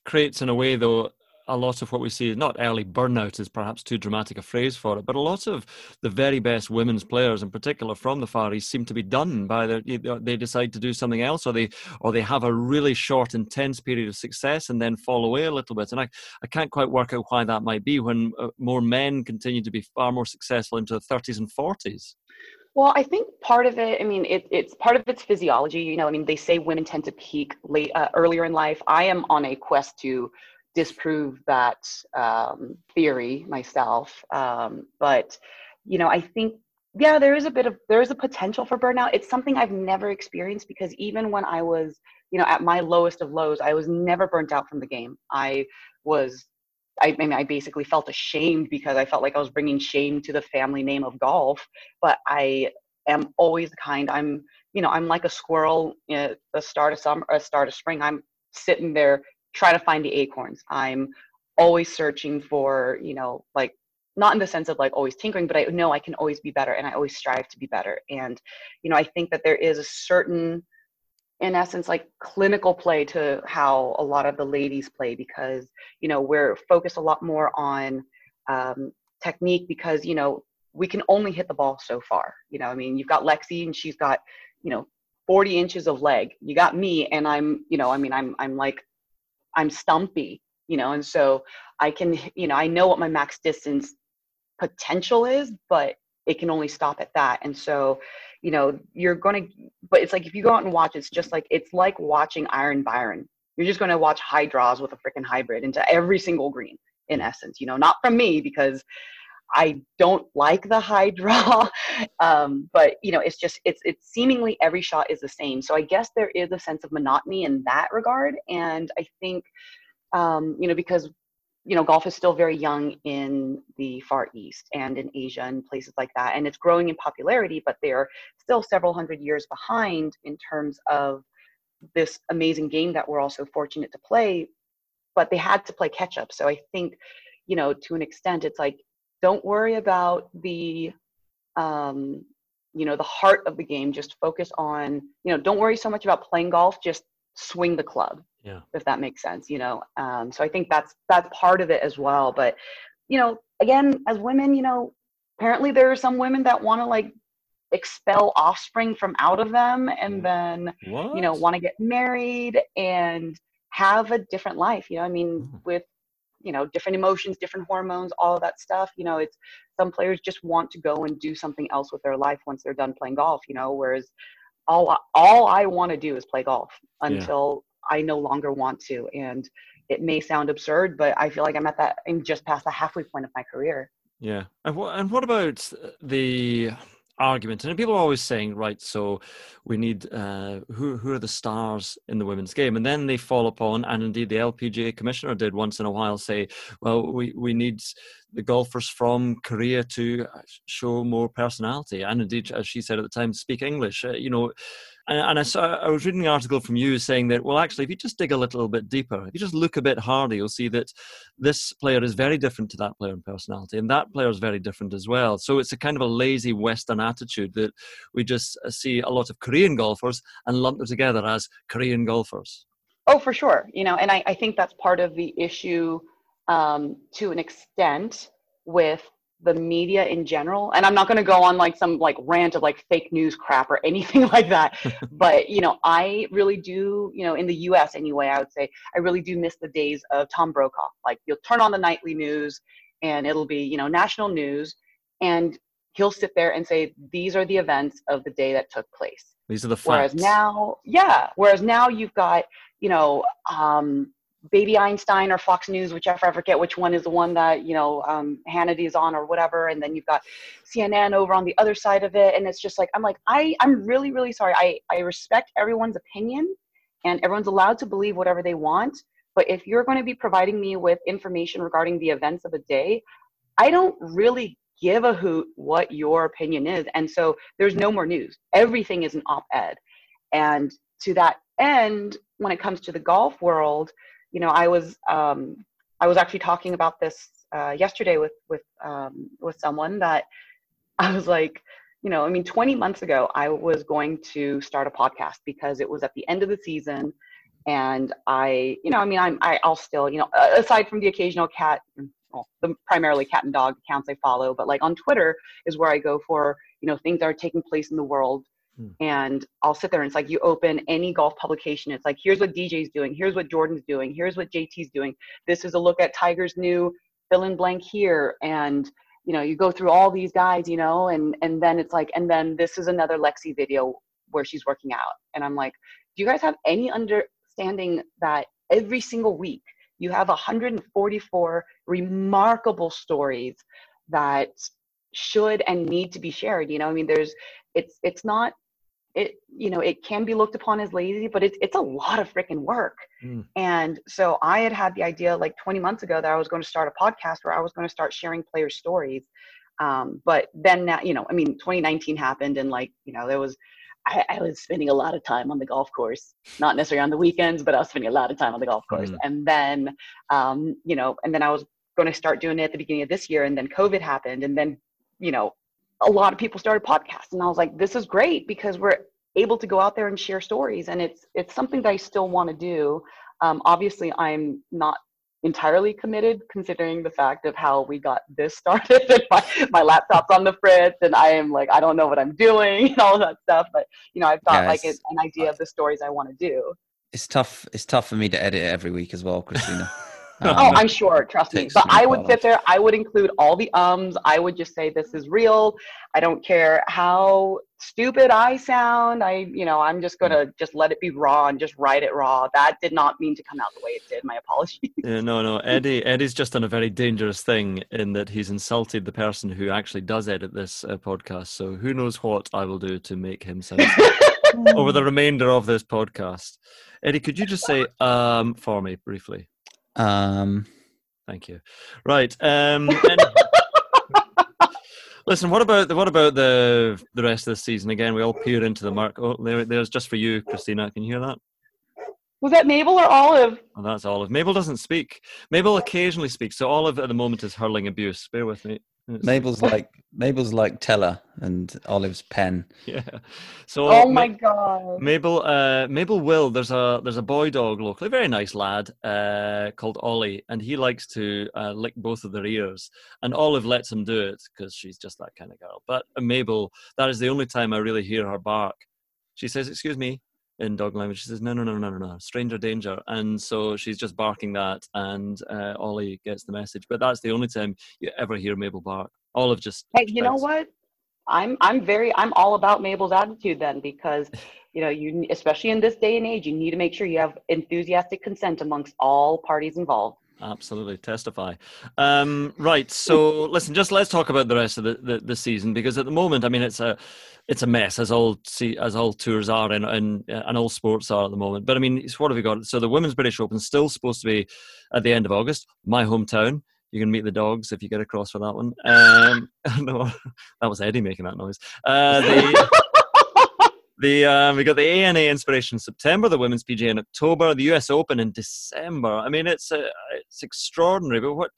Speaker 1: creates, in a way, though, a lot of what we see, not early burnout is perhaps too dramatic a phrase for it, but a lot of the very best women's players, in particular from the Far East, seem to be done by their. They decide to do something else, or they or they have a really short, intense period of success and then fall away a little bit. And I, I can't quite work out why that might be when uh, more men continue to be far more successful into the 30s and 40s.
Speaker 3: Well, I think part of it, I mean, it, it's part of its physiology. You know, I mean, they say women tend to peak late uh, earlier in life. I am on a quest to disprove that um, theory myself. Um, but, you know, I think, yeah, there is a bit of, there is a potential for burnout. It's something I've never experienced because even when I was, you know, at my lowest of lows, I was never burnt out from the game. I was I, mean, I basically felt ashamed because I felt like I was bringing shame to the family name of golf. But I am always kind. I'm, you know, I'm like a squirrel at the start of summer, a start of spring. I'm sitting there trying to find the acorns. I'm always searching for, you know, like not in the sense of like always tinkering, but I know I can always be better, and I always strive to be better. And you know, I think that there is a certain in essence like clinical play to how a lot of the ladies play because you know we're focused a lot more on um, technique because you know we can only hit the ball so far you know i mean you've got lexi and she's got you know 40 inches of leg. You got me and i'm you know i mean i'm i'm like i'm stumpy you know and so i can you know i know what my max distance potential is but it can only stop at that. And so you know, you're going to, but it's like if you go out and watch, it's just like, it's like watching Iron Byron. You're just going to watch high draws with a freaking hybrid into every single green, in essence, you know, not from me because I don't like the high draw. Um, but you know, it's just it's it's seemingly every shot is the same. So I guess there is a sense of monotony in that regard. And I think um, you know, because you know, golf is still very young in the Far East and in Asia and places like that. And it's growing in popularity, but they're still several hundred years behind in terms of this amazing game that we're also fortunate to play. But they had to play catch up. So I think, you know, to an extent, it's like, don't worry about the, um, you know, the heart of the game. Just focus on, you know, don't worry so much about playing golf. Just swing the club
Speaker 1: yeah
Speaker 3: if that makes sense you know um, so i think that's that's part of it as well but you know again as women you know apparently there are some women that want to like expel offspring from out of them and then
Speaker 1: What?
Speaker 3: you know want to get married and have a different life you know i mean
Speaker 1: Mhm.
Speaker 3: with you know different emotions different hormones all of that stuff you know it's some players just want to go and do something else with their life once they're done playing golf you know whereas all I- all i want to do is play golf until i no longer want to and it may sound absurd but i feel like i'm at that i'm just past the halfway point of my career.
Speaker 1: Yeah, and what and what about the argument? And people are always saying, right, so we need uh, who who are the stars in the women's game, and then they fall upon, and indeed the LPGA commissioner did once in a while say, well, we we need the golfers from Korea to show more personality, and indeed, as she said at the time, speak English. Uh, you know. And, and I saw I was reading an article from you saying that well actually if you just dig a little bit deeper if you just look a bit harder you'll see that this player is very different to that player in personality, and that player is very different as well. So it's a kind of a lazy Western attitude that we just uh, see a lot of Korean golfers and lump them together as Korean golfers.
Speaker 3: Oh, for sure. You know, and I, I think that's part of the issue um, to an extent with the media in general. And I'm not going to go on like some like rant of like fake news crap or anything like that. but, you know, I really do, you know, in the US anyway, I would say I really do miss the days of Tom Brokaw. Like you'll turn on the nightly news and it'll be, you know, national news and he'll sit there and say, these are the events of the day that took place.
Speaker 1: These are the facts.
Speaker 3: Whereas now, yeah. Whereas now you've got, you know, um, Baby Einstein or Fox News, whichever I forget which one is the one that you know um, Hannity's on or whatever, and then you've got CNN over on the other side of it, and it's just like I'm like I I'm really really sorry. I I respect everyone's opinion, and everyone's allowed to believe whatever they want. But if you're going to be providing me with information regarding the events of a day, I don't really give a hoot what your opinion is. And so there's no more news. Everything is an op ed. And to that end, when it comes to the golf world, you know, I was um, I was actually talking about this uh, yesterday with with um, with someone that I was like, you know, I mean, 20 months ago, I was going to start a podcast because it was at the end of the season, and I, you know, I mean, I'm I, I'll still, you know, aside from the occasional cat, well, the primarily cat and dog accounts I follow, but like on Twitter is where I go for, you know, things that are taking place in the world
Speaker 1: Hmm.
Speaker 3: and I'll sit there and it's like you open any golf publication. It's like here's what DJ's doing, here's what Jordan's doing, here's what JT's doing. This is a look at Tiger's new fill in blank here, and you know you go through all these guys, you know, and and then it's like and then this is another Lexi video where she's working out, and I'm like, do you guys have any understanding that every single week you have 144 remarkable stories that should and need to be shared you know i mean there's it's it's not it you know it can be looked upon as lazy but it's it's a lot of freaking work
Speaker 1: Mm.
Speaker 3: and so i had had the idea like 20 months ago that i was going to start a podcast where i was going to start sharing players stories um, but then now you know i mean 2019 happened and like you know there was I, I was spending a lot of time on the golf course not necessarily on the weekends but i was spending a lot of time on the golf course
Speaker 1: Mm.
Speaker 3: and then um, you know and then i was going to start doing it at the beginning of this year and then covid happened and then you know a lot of people started podcasts and i was like this is great because we're able to go out there and share stories and it's it's something that i still want to do um, obviously i'm not entirely committed considering the fact of how we got this started and my, my laptop's on the fritz and i am like i don't know what i'm doing and all that stuff but you know i've got
Speaker 2: Yeah,
Speaker 3: like an, idea of the stories i want to do
Speaker 2: It's tough. It's tough for me to edit it every week as well, Christina.
Speaker 3: oh
Speaker 2: Um,
Speaker 3: i'm sure. Trust me. but i would sit there. I would include all the ums. I would just say this is real. I don't care how stupid i sound. I you know i'm just gonna just let it be raw and just write it raw. That did not mean to come out the way it did. My apologies.
Speaker 1: Yeah, no, no. Eddie, Eddie's just done a very dangerous thing in that he's insulted the person who actually does edit this uh, podcast. So who knows what I will do to make him sound over the remainder of this podcast. Eddie, could you just say um for me briefly?
Speaker 2: Um,
Speaker 1: Thank you. Right. Um, and- listen, what about the what about the the rest of the season? Again, we all peer into the mark. Oh, there, there's just for you, Christina. Can you hear that?
Speaker 3: was that mabel or olive
Speaker 1: Oh, that's Olive. Mabel doesn't speak. Mabel occasionally speaks. So Olive at the moment is hurling abuse. Bear with me. It's-
Speaker 2: Mabel's like Mabel's like Teller and Olive's Penn.
Speaker 1: Yeah. So
Speaker 3: Oh
Speaker 1: Ma-
Speaker 3: my god.
Speaker 1: Mabel, uh, Mabel will. There's a there's a boy dog locally, very nice lad, uh, called Ollie, and he likes to uh, lick both of their ears. And Olive lets him do it because she's just that kind of girl. But uh, Mabel, that is the only time I really hear her bark. She says, "Excuse me," in dog language. She says, "No, no, no, no, no, no, stranger danger." And so she's just barking that, and uh, Ollie gets the message. But that's the only time you ever hear Mabel bark. Olive just.
Speaker 3: Hey, you know what? I'm I'm very I'm all about Mabel's attitude then because you know you especially in this day and age you need to make sure you have enthusiastic consent amongst all parties involved.
Speaker 1: Absolutely, testify. Um, right, so listen, just let's talk about the rest of the, the, the season because at the moment, I mean, it's a it's a mess as all as all tours are and, and and all sports are at the moment. But I mean, it's- what have we got? So the Women's British Open is still supposed to be at the end of August. My hometown. You can meet the dogs if you get across for that one. Um, no, that was Eddie making that noise. Uh, the, the um, we got the ANA Inspiration in September, the Women's PGA in October, the US Open in December. I mean, it's uh, it's extraordinary. But what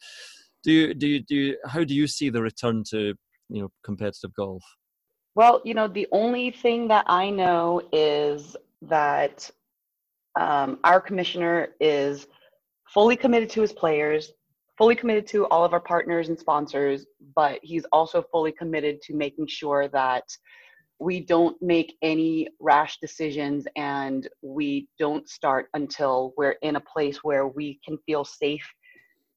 Speaker 1: do you do? You, do you, how do you see the return to you know competitive golf?
Speaker 3: Well, you know, the only thing that I know is that um, our commissioner is fully committed to his players, fully committed to all of our partners and sponsors, but he's also fully committed to making sure that we don't make any rash decisions and we don't start until we're in a place where we can feel safe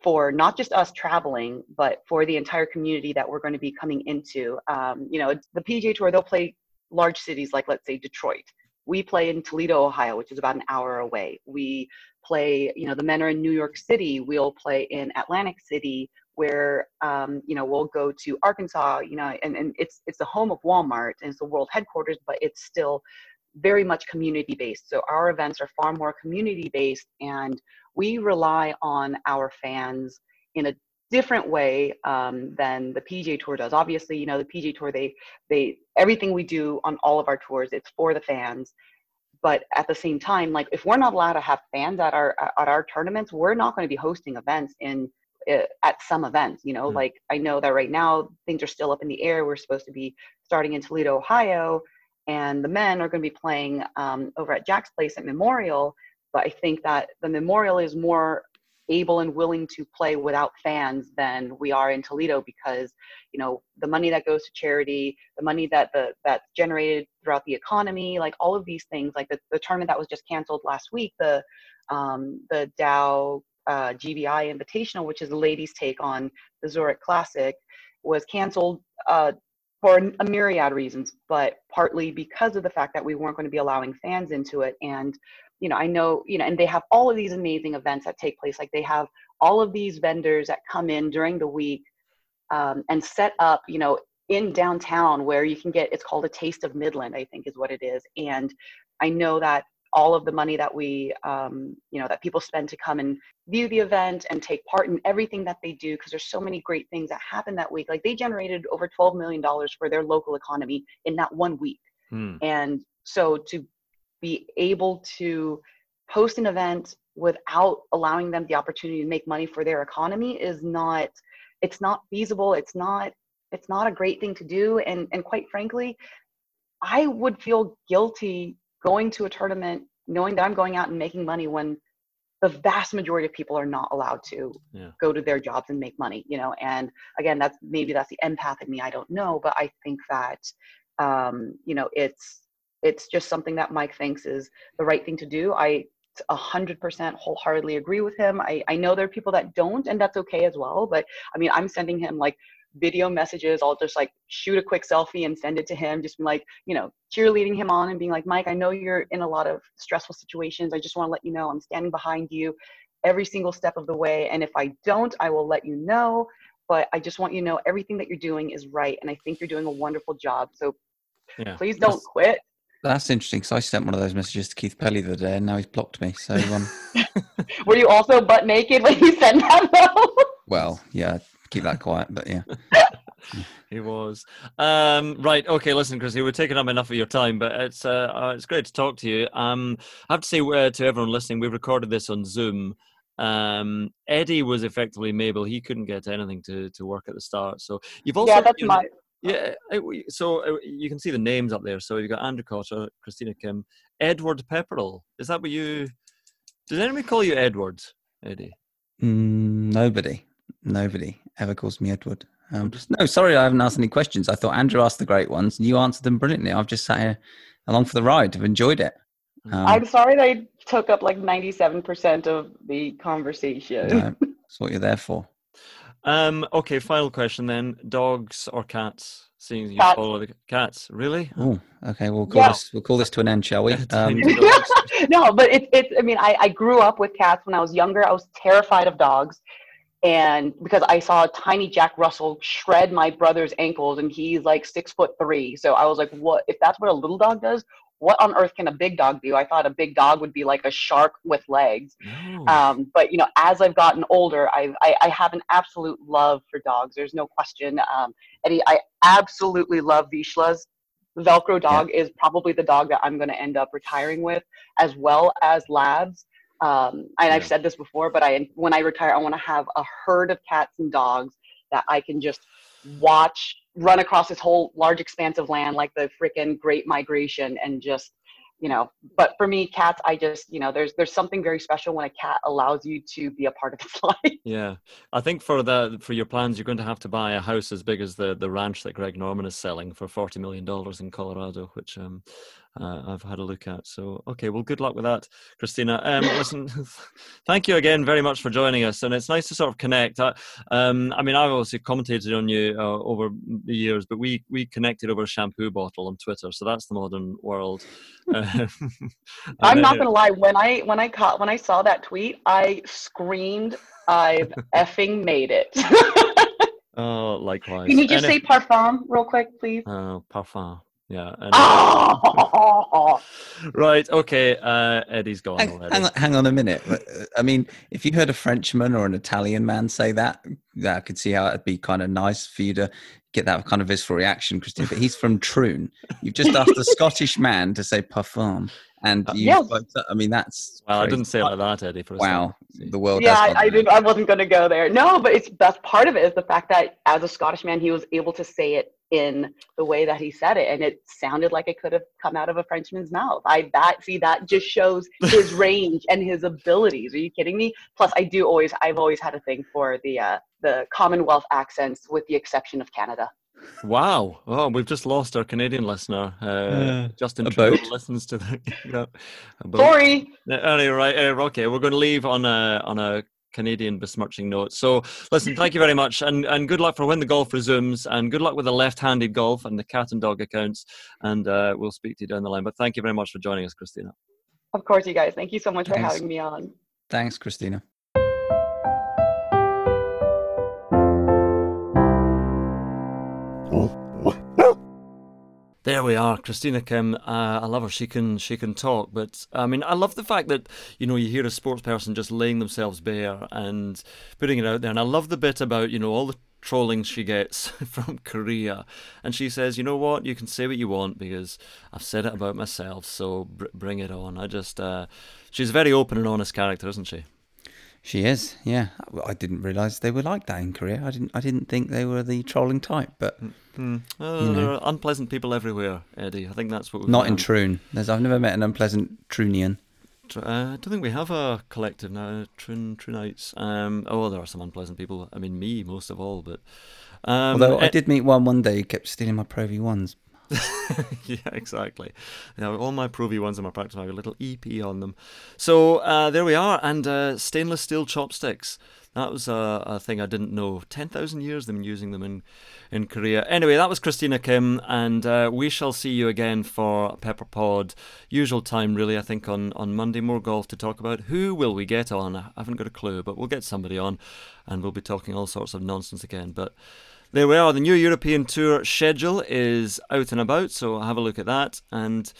Speaker 3: for not just us traveling, but for the entire community that we're going to be coming into. Um, you know, the PGA Tour, they'll play large cities like, let's say, Detroit. We play in Toledo, Ohio, which is about an hour away. We play, you know, the men are in New York City. We'll play in Atlantic City, where, um, you know, we'll go to Arkansas, you know, and, and it's it's the home of Walmart and it's the world headquarters, but it's still very much community based. So our events are far more community based and we rely on our fans in a different way um, than the PGA Tour does. Obviously, you know the PGA Tour they they everything we do on all of our tours it's for the fans. But at the same time, like if we're not allowed to have fans at our at our tournaments, we're not going to be hosting events in at some events. You know,
Speaker 1: Mm.
Speaker 3: like I know that right now things are still up in the air. We're supposed to be starting in Toledo, Ohio, and the men are going to be playing um, over at Jack's Place at Memorial. But I think that the Memorial is more able and willing to play without fans than we are in Toledo because you know the money that goes to charity, the money that the that's generated throughout the economy, like all of these things, like the, the tournament that was just canceled last week, the um, the Dow uh, GBI Invitational, which is the ladies' take on the Zurich Classic, was canceled uh, for a myriad reasons, but partly because of the fact that we weren't going to be allowing fans into it. And, you know, I know, you know, and they have all of these amazing events that take place. Like they have all of these vendors that come in during the week um, and set up, you know, in downtown where you can get, it's called a taste of Midland, I think is what it is. And I know that all of the money that we, um, you know, that people spend to come and view the event and take part in everything that they do, because there's so many great things that happen that week. Like they generated over $12 million for their local economy in that one week.
Speaker 1: Hmm.
Speaker 3: And so to be able to host an event without allowing them the opportunity to make money for their economy is not, it's not feasible. It's not, it's not a great thing to do. And, and quite frankly, I would feel guilty going to a tournament knowing that I'm going out and making money when the vast majority of people are not allowed to
Speaker 1: Yeah.
Speaker 3: go to their jobs and make money, you know. And again, that's maybe that's the empath in me. I don't know, but I think that um, you know it's it's just something that Mike thinks is the right thing to do. I a hundred percent wholeheartedly agree with him. I, I know there are people that don't, and that's okay as well. But I mean, I'm sending him like video messages. I'll just like shoot a quick selfie and send it to him, just like, you know, cheerleading him on and being like, Mike, I know you're in a lot of stressful situations. I just want to let you know I'm standing behind you every single step of the way. And if I don't, I will let you know. But I just want you to know everything that you're doing is right. And I think you're doing a wonderful job. So
Speaker 1: Yeah.
Speaker 3: please don't
Speaker 2: That's-
Speaker 3: quit.
Speaker 2: That's interesting because I sent one of those messages to Keith Pelley the other day, and now he's blocked me. So, um,
Speaker 3: Were you also butt naked when you sent that though?
Speaker 2: well, yeah, keep that quiet. But yeah,
Speaker 1: He was. Um, right. Okay. Listen, Chrissy, we're taking up enough of your time, but it's uh, uh, it's great to talk to you. Um, I have to say uh, to everyone listening, we've recorded this on Zoom. Um, Eddie was effectively Mabel. He couldn't get anything to, to work at the start. So you've also
Speaker 3: yeah, that's
Speaker 1: you know,
Speaker 3: my
Speaker 1: Yeah, so uh, you can see the names up there. So you've got Andrew Cotter, Christina Kim, Edward Pepperell. Is that what you? Did anybody call you Edward, Eddie?
Speaker 2: Mm, nobody, nobody ever calls me Edward. Um, no, sorry, I haven't asked any questions. I thought Andrew asked the great ones, and you answered them brilliantly. I've just sat here along for the ride. I've enjoyed it.
Speaker 3: Um, I'm sorry that I took up like 97% of the conversation.
Speaker 2: No, that's what you're there for.
Speaker 1: Um, okay, final question then: dogs or cats? Seeing you cats. follow the cats, really?
Speaker 2: Oh, okay. We'll call yeah. this. We'll call this to an end, shall we? Um,
Speaker 3: no, but it's it's. I mean, I I grew up with cats when I was younger. I was terrified of dogs, and because I saw a tiny Jack Russell shred my brother's ankles, and he's like six foot three. So I was like, what? If that's what a little dog does, what on earth can a big dog do? I thought a big dog would be like a shark with legs. No. Um, but you know, as I've gotten older, I, I, I have an absolute love for dogs. There's no question. Um, Eddie, I absolutely love Vizsla's. Velcro dog yeah. is probably the dog that I'm going to end up retiring with, as well as labs. Um, and yeah. I've said this before, but I when I retire, I want to have a herd of cats and dogs that I can just watch run across this whole large expanse of land like the freaking Great Migration and just you know but for me cats i just you know there's there's something very special when a cat allows you to be a part of its life
Speaker 1: yeah i think for the for your plans you're going to have to buy a house as big as the the ranch that greg norman is selling for 40 million dollars in colorado which um uh, I've had a look at. So, okay, well, good luck with that, Christina. Um, listen, thank you again very much for joining us, and it's nice to sort of connect. I, um, I mean, I've obviously commentated on you uh, over the years, but we we connected over a shampoo bottle on Twitter, so that's the modern world.
Speaker 3: I'm not gonna lie. When I when I caught when I saw that tweet, I screamed, "I've effing made it!"
Speaker 1: oh, likewise.
Speaker 3: Can you just and say parfum real quick, please?
Speaker 1: Oh, parfum. Yeah. Oh! right. Okay. Uh, Eddie's gone
Speaker 2: hang,
Speaker 1: already.
Speaker 2: Hang on, hang on a minute. Uh, I mean, if you heard a Frenchman or an Italian man say that, yeah, I could see how it'd be kind of nice for you to get that kind of visceral reaction, Christine. But he's from Troon. You've just asked a Scottish man to say parfum, and uh, you. Yes. I mean, that's.
Speaker 1: Well, crazy. I didn't say it like that, Eddie. For
Speaker 2: wow, the world.
Speaker 3: Yeah, I, I did. I wasn't going to go there. No, but it's that's part of it is the fact that as a Scottish man, he was able to say it in the way that he said it and it sounded like it could have come out of a frenchman's mouth i that see that just shows his range and his abilities are you kidding me plus i do always i've always had a thing for the uh the commonwealth accents with the exception of canada
Speaker 1: Wow! Oh, we've just lost our Canadian listener. Uh, uh, Justin Trudeau listens to the. Yeah,
Speaker 3: Sorry.
Speaker 1: Uh, right. Uh, okay, we're going to leave on a on a Canadian besmirching note. So, listen, thank you very much, and, and good luck for when the golf resumes, and good luck with the left-handed golf and the cat and dog accounts. And uh, we'll speak to you down the line. But thank you very much for joining us, Christina.
Speaker 3: Of course, you guys. Thank you so much Thanks. for having me on.
Speaker 2: Thanks, Christina.
Speaker 1: There we are, Christina Kim. Uh, I love her. She can she can talk, but I mean, I love the fact that you know you hear a sports person just laying themselves bare and putting it out there. And I love the bit about you know all the trolling she gets from Korea, and she says, you know what, you can say what you want because I've said it about myself, so br- bring it on. I just uh, she's a very open and honest character, isn't she?
Speaker 2: She is, yeah. I didn't realise they were like that in Korea. I didn't. I didn't think they were the trolling type, but
Speaker 1: mm-hmm. oh, there are unpleasant people everywhere, Eddie. I think that's what. We've
Speaker 2: Not in Troon. There's. I've never met an unpleasant Troonian.
Speaker 1: Uh, I don't think we have a collective now, Troon Troonites. Um, oh, there are some unpleasant people. I mean, me most of all, but.
Speaker 2: Um, Although I did meet one one day who kept stealing my Pro V1s.
Speaker 1: yeah, exactly. Now, all my Pro V1s in my practice have a little EP on them. So uh, there we are. And uh, stainless steel chopsticks. That was a, a thing I didn't know. 10,000 years they've been using them in, in Korea. Anyway, that was Christina Kim, and uh, we shall see you again for Pepper Pod. Usual time, really, I think, on, on Monday. More golf to talk about. Who will we get on? I haven't got a clue, but we'll get somebody on, and we'll be talking all sorts of nonsense again. But there we are. The new European tour schedule is out and about, so have a look at that. And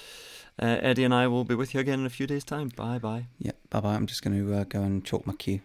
Speaker 1: uh, Eddie and I will be with you again in a few days' time. Bye bye.
Speaker 2: Yeah, bye bye. I'm just going to uh, go and chalk my cue.